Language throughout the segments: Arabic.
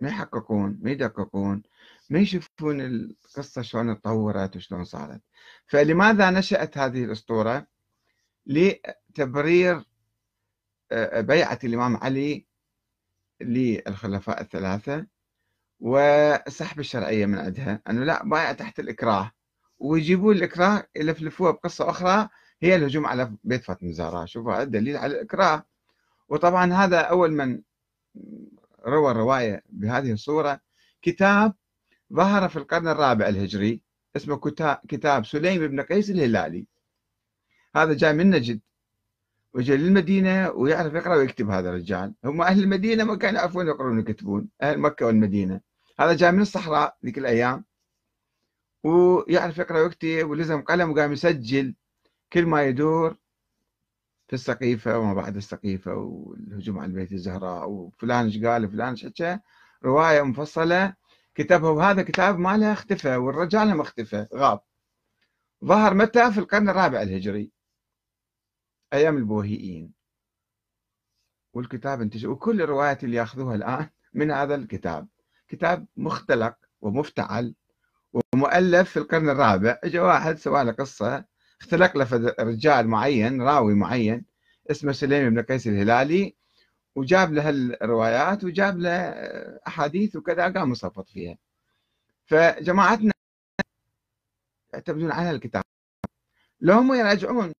ما يحققون ما يدققون ما يشوفون القصة شلون تطورت وشلون صارت. فلماذا نشأت هذه الأسطورة؟ لتبرير آه، بيعة الإمام علي للخلفاء الثلاثة وسحب الشرعية من عندها. أنه لا بايع تحت الإكراه. ويجيبون الإكراه يلفلفوها بقصة أخرى هي الهجوم على بيت فاطمة الزهراء. شوفوا هذا دليل على الإكراه. وطبعا هذا أول من روى الرواية بهذه الصورة. كتاب ظهر في القرن الرابع الهجري اسمه كتاب سليم بن قيس الهلالي. هذا جاي من نجد وجاء للمدينة ويعرف يقرأ ويكتب هذا الرجال. هم أهل المدينة ما كانوا يعرفون يقرون ويكتبون أهل مكة والمدينة. هذا جاء من الصحراء ذيك الأيام ويعرف يقرأ ويكتب ولزم قلم وقام يسجل كل ما يدور. في السقيفة وما بعد السقيفة والهجوم على البيت الزهراء وفلان إيش قال فلان إيش حكى. رواية مفصلة كتبها وهذا كتاب ماله اختفى والرجال هم اختفى غاب. ظهر متى؟ في القرن الرابع الهجري. أيام البوهيين والكتاب انتشر وكل الروايات اللي ياخذوها الآن من هذا الكتاب. كتاب مختلق ومفتعل ومؤلف في القرن الرابع. اجى واحد سوى له قصة. اختلق له رجال معين راوي معين اسمه سليم بن قيس الهلالي وجاب له الروايات وجاب له أحاديث وكذا قام مصفط فيها. فجماعتنا يعتمدون على الكتاب. لو هم يراجعون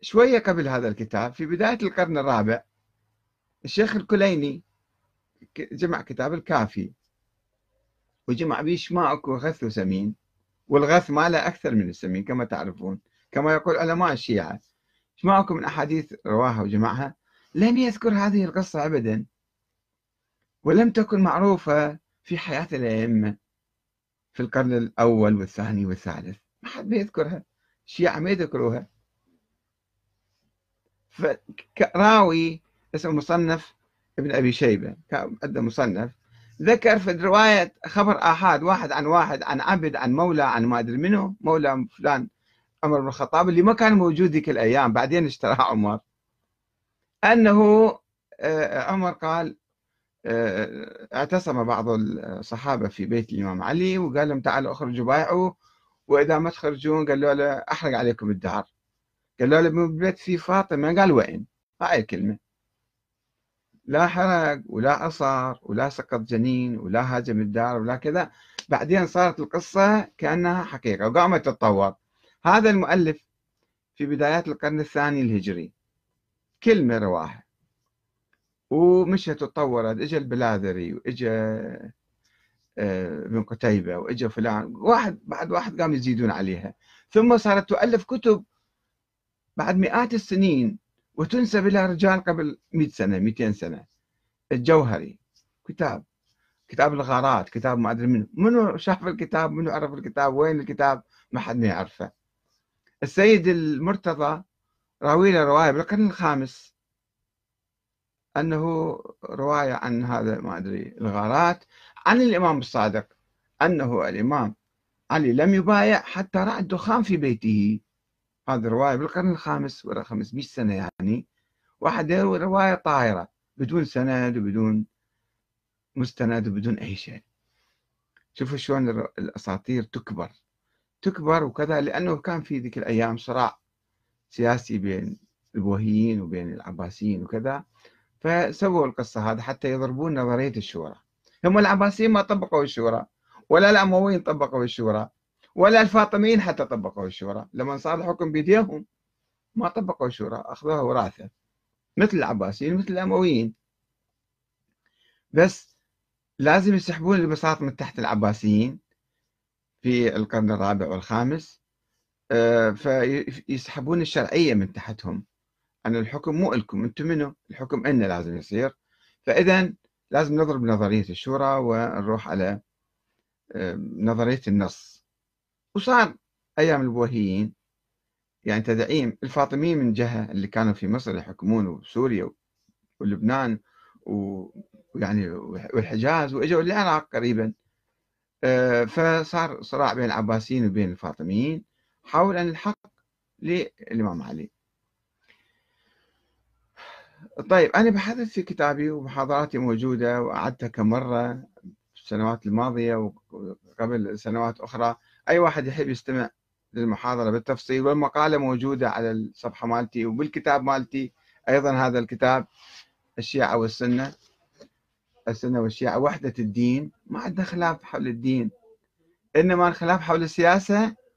شوية قبل هذا الكتاب في بداية القرن الرابع الشيخ الكليني جمع كتاب الكافي وجمع به شماء وغث وسمين. والغث ماله أكثر من السمين كما تعرفون. كما يقول علماء الشيعة. شماءكم من أحاديث رواها وجمعها؟ لم يذكر هذه القصة أبدا. ولم تكن معروفة في حياة الأئمة في القرن الأول والثاني والثالث. ما حد بيذكرها. الشيعة ما يذكروها. فراوي اسمه مصنف ابن أبي شيبة. عنده مصنف. ذكر في رواية خبر آحاد واحد عن واحد عن عبد عن مولى عن ما أدري منه مولى فلان عمر بن الخطاب اللي ما كان موجود ذيك الأيام بعدين اشتراه عمر. أنه آه، عمر قال آه، اعتصم بعض الصحابة في بيت الإمام علي وقال لهم تعالوا اخرجوا بايعوا وإذا ما تخرجون قالوا له أحرق عليكم الدار قالوا له بالبيت في فاطمة؟ قال وين؟ هاي الكلمة. لا حرق ولا عصر ولا سقط جنين ولا هاجم الدار ولا كذا. بعدين صارت القصة كأنها حقيقة وقامت تتطور. هذا المؤلف في بدايات القرن الثاني الهجري. كلمة رواها ومشت تطورت اجى البلاذري واجى آه، ابن قتيبة واجى فلان. واحد بعد واحد قام يزيدون عليها. ثم صارت تؤلف كتب بعد مئات السنين. وتنسب إلى رجال قبل 100 سنة 200 سنة. الجوهري كتاب. كتاب الغارات كتاب ما أدري منه. منو شاف الكتاب؟ منو عرف الكتاب؟ وين الكتاب؟ ما حد يعرفه. السيد المرتضى راوي له رواية بالقرن الخامس. أنه رواية عن هذا ما أدري الغارات عن الإمام الصادق. أنه الإمام علي لم يبايع حتى رأى الدخان في بيته. هذه رواية بالقرن الخامس ورا 500 سنة يعني. واحد رواية طايرة بدون سند وبدون مستند وبدون أي شيء. شوفوا شلون الأساطير تكبر. تكبر وكذا لأنه كان في ذيك الأيام صراع سياسي بين البوهيين وبين العباسيين وكذا. فسووا القصة هذه حتى يضربون نظرية الشورى. هم العباسيين ما طبقوا الشورى ولا الأمويين طبقوا الشورى. ولا الفاطميين حتى طبقوا الشورى. لما صار الحكم بيديهم ما طبقوا الشورى أخذوها وراثة. مثل العباسيين مثل الأمويين. بس لازم يسحبون البساط من تحت العباسيين في القرن الرابع والخامس. آه، فيسحبون الشرعية من تحتهم. أن الحكم مو إلكم أنتم منه الحكم إلنا لازم يصير. فإذا لازم نضرب نظرية الشورى ونروح على آه، نظرية النص. وصار أيام البوهيين يعني تدعيم الفاطميين من جهة اللي كانوا في مصر يحكمون وسوريا ولبنان ويعني والحجاز وإجوا العراق قريبا. آه، فصار صراع بين العباسيين وبين الفاطميين حول أن الحق للإمام علي. طيب أنا بحثت في كتابي ومحاضراتي موجودة وأعدتها كم مرة في السنوات الماضية وقبل سنوات أخرى. أي واحد يحب يستمع للمحاضرة بالتفصيل والمقالة موجودة على الصفحة مالتي وبالكتاب مالتي. أيضا هذا الكتاب الشيعة والسنة. السنة والشيعة وحدة الدين. ما عندنا خلاف حول الدين. إنما الخلاف حول السياسة